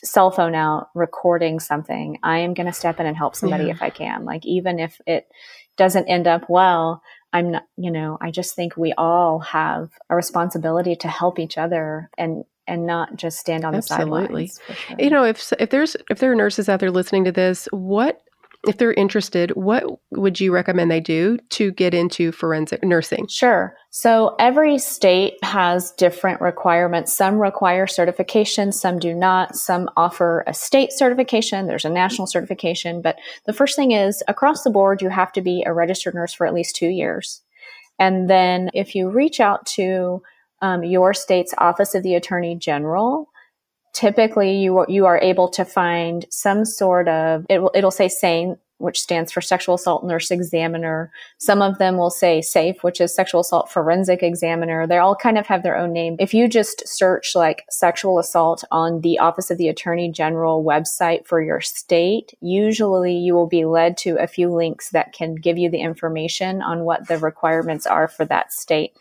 cell phone out recording something. I am going to step in and help somebody yeah. if I can. Like even if it doesn't end up well, I'm not, you know, I just think we all have a responsibility to help each other and and not just stand on Absolutely. the sidelines. Sure. You know, if if there's if there are nurses out there listening to this, what if they're interested, what would you recommend they do to get into forensic nursing? Sure. So every state has different requirements. Some require certification, some do not. Some offer a state certification, there's a national certification. But the first thing is across the board, you have to be a registered nurse for at least two years. And then if you reach out to um, your state's Office of the Attorney General, typically you you are able to find some sort of it will it'll say SANE which stands for sexual assault nurse examiner. Some of them will say safe which is sexual assault forensic examiner. They all kind of have their own name. If you just search like sexual assault on the office of the attorney general website for your state usually you will be led to a few links that can give you the information on what the requirements are for that state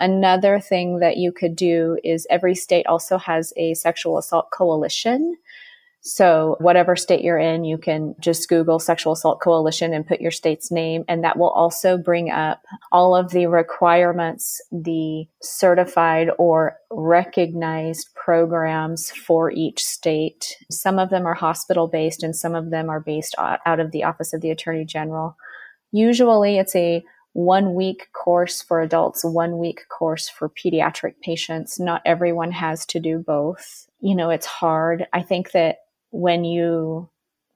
Another thing that you could do is every state also has a sexual assault coalition. So, whatever state you're in, you can just Google Sexual Assault Coalition and put your state's name, and that will also bring up all of the requirements, the certified or recognized programs for each state. Some of them are hospital based, and some of them are based out of the Office of the Attorney General. Usually, it's a one week course for adults, one week course for pediatric patients. Not everyone has to do both. You know, it's hard. I think that when you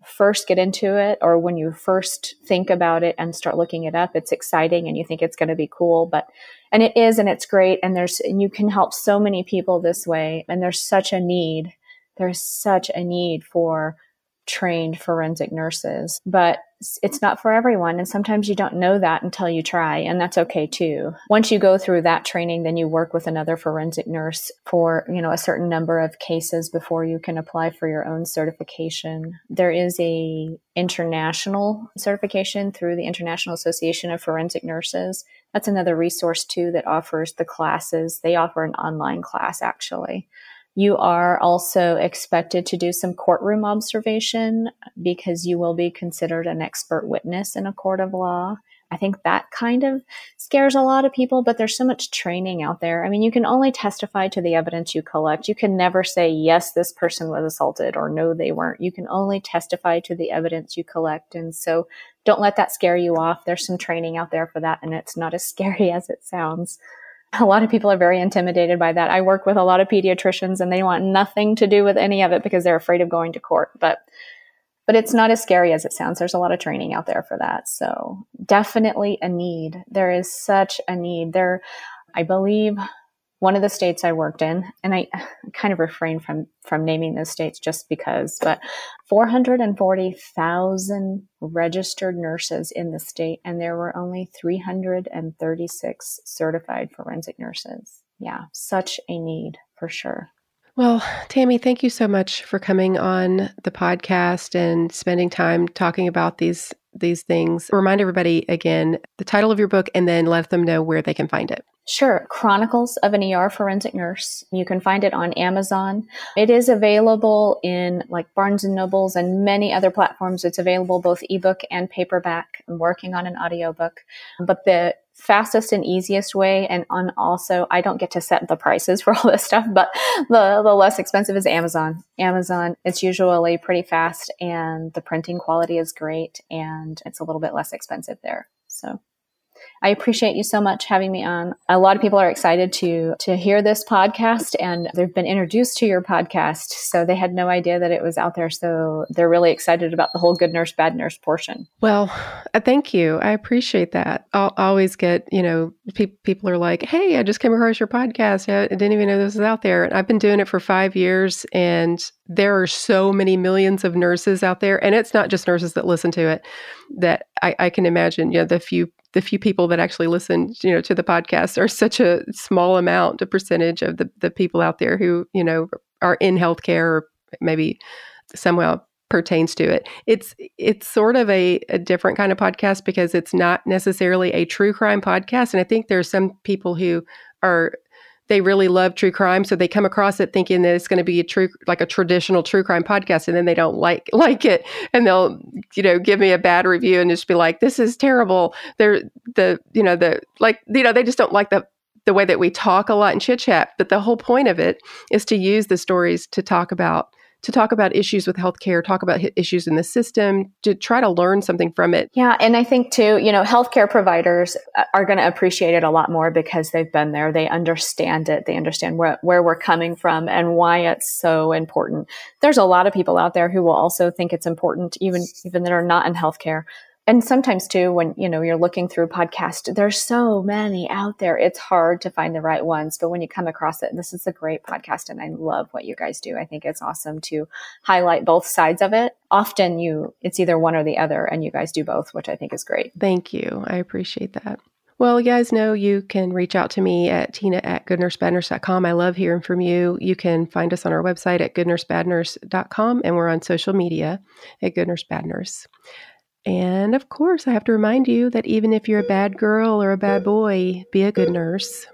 first get into it or when you first think about it and start looking it up, it's exciting and you think it's going to be cool. But, and it is, and it's great. And there's, and you can help so many people this way. And there's such a need. There's such a need for trained forensic nurses, but it's not for everyone. And sometimes you don't know that until you try, and that's okay too. Once you go through that training, then you work with another forensic nurse for, you know, a certain number of cases before you can apply for your own certification. There is a international certification through the International Association of Forensic Nurses. That's another resource too that offers the classes. They offer an online class actually. You are also expected to do some courtroom observation because you will be considered an expert witness in a court of law. I think that kind of scares a lot of people, but there's so much training out there. I mean, you can only testify to the evidence you collect. You can never say, yes, this person was assaulted or no, they weren't. You can only testify to the evidence you collect. And so don't let that scare you off. There's some training out there for that, and it's not as scary as it sounds. A lot of people are very intimidated by that. I work with a lot of pediatricians and they want nothing to do with any of it because they're afraid of going to court. But but it's not as scary as it sounds. There's a lot of training out there for that. So definitely a need. There is such a need. There, I believe one of the states I worked in, and I kind of refrain from from naming those states just because, but 440,000 registered nurses in the state, and there were only 336 certified forensic nurses. Yeah, such a need for sure. Well, Tammy, thank you so much for coming on the podcast and spending time talking about these these things. Remind everybody again the title of your book and then let them know where they can find it. Sure. Chronicles of an ER Forensic Nurse. You can find it on Amazon. It is available in like Barnes and Nobles and many other platforms. It's available both ebook and paperback. I'm working on an audiobook. But the fastest and easiest way and on also I don't get to set the prices for all this stuff, but the, the less expensive is Amazon. Amazon, it's usually pretty fast and the printing quality is great and it's a little bit less expensive there. So I appreciate you so much having me on. A lot of people are excited to to hear this podcast and they've been introduced to your podcast, so they had no idea that it was out there. So they're really excited about the whole good nurse bad nurse portion. Well, uh, thank you. I appreciate that. I'll always get, you know, pe- people are like, "Hey, I just came across your podcast. I didn't even know this was out there." And I've been doing it for 5 years and there are so many millions of nurses out there and it's not just nurses that listen to it that I, I can imagine, you know, the few the few people that actually listen, you know, to the podcast are such a small amount, a percentage of the, the people out there who, you know, are in healthcare or maybe somehow pertains to it. It's it's sort of a, a different kind of podcast because it's not necessarily a true crime podcast. And I think there's some people who are they really love true crime so they come across it thinking that it's going to be a true like a traditional true crime podcast and then they don't like like it. And they'll you know give me a bad review and just be like this is terrible. They're the you know the like you know they just don't like the the way that we talk a lot and chit chat but the whole point of it is to use the stories to talk about to talk about issues with healthcare, talk about issues in the system, to try to learn something from it. Yeah, and I think too, you know, healthcare providers uh, are going to appreciate it a lot more because they've been there. They understand it. They understand where, where we're coming from and why it's so important. There's a lot of people out there who will also think it's important, even even that are not in healthcare and sometimes too when you know you're looking through podcast there's so many out there it's hard to find the right ones but when you come across it this is a great podcast and i love what you guys do i think it's awesome to highlight both sides of it often you it's either one or the other and you guys do both which i think is great thank you i appreciate that well, you guys know you can reach out to me at tina at goodnursebadnurse.com. I love hearing from you. You can find us on our website at goodnursebadnurse.com, and we're on social media at goodnursebadnurse. And of course, I have to remind you that even if you're a bad girl or a bad boy, be a good nurse.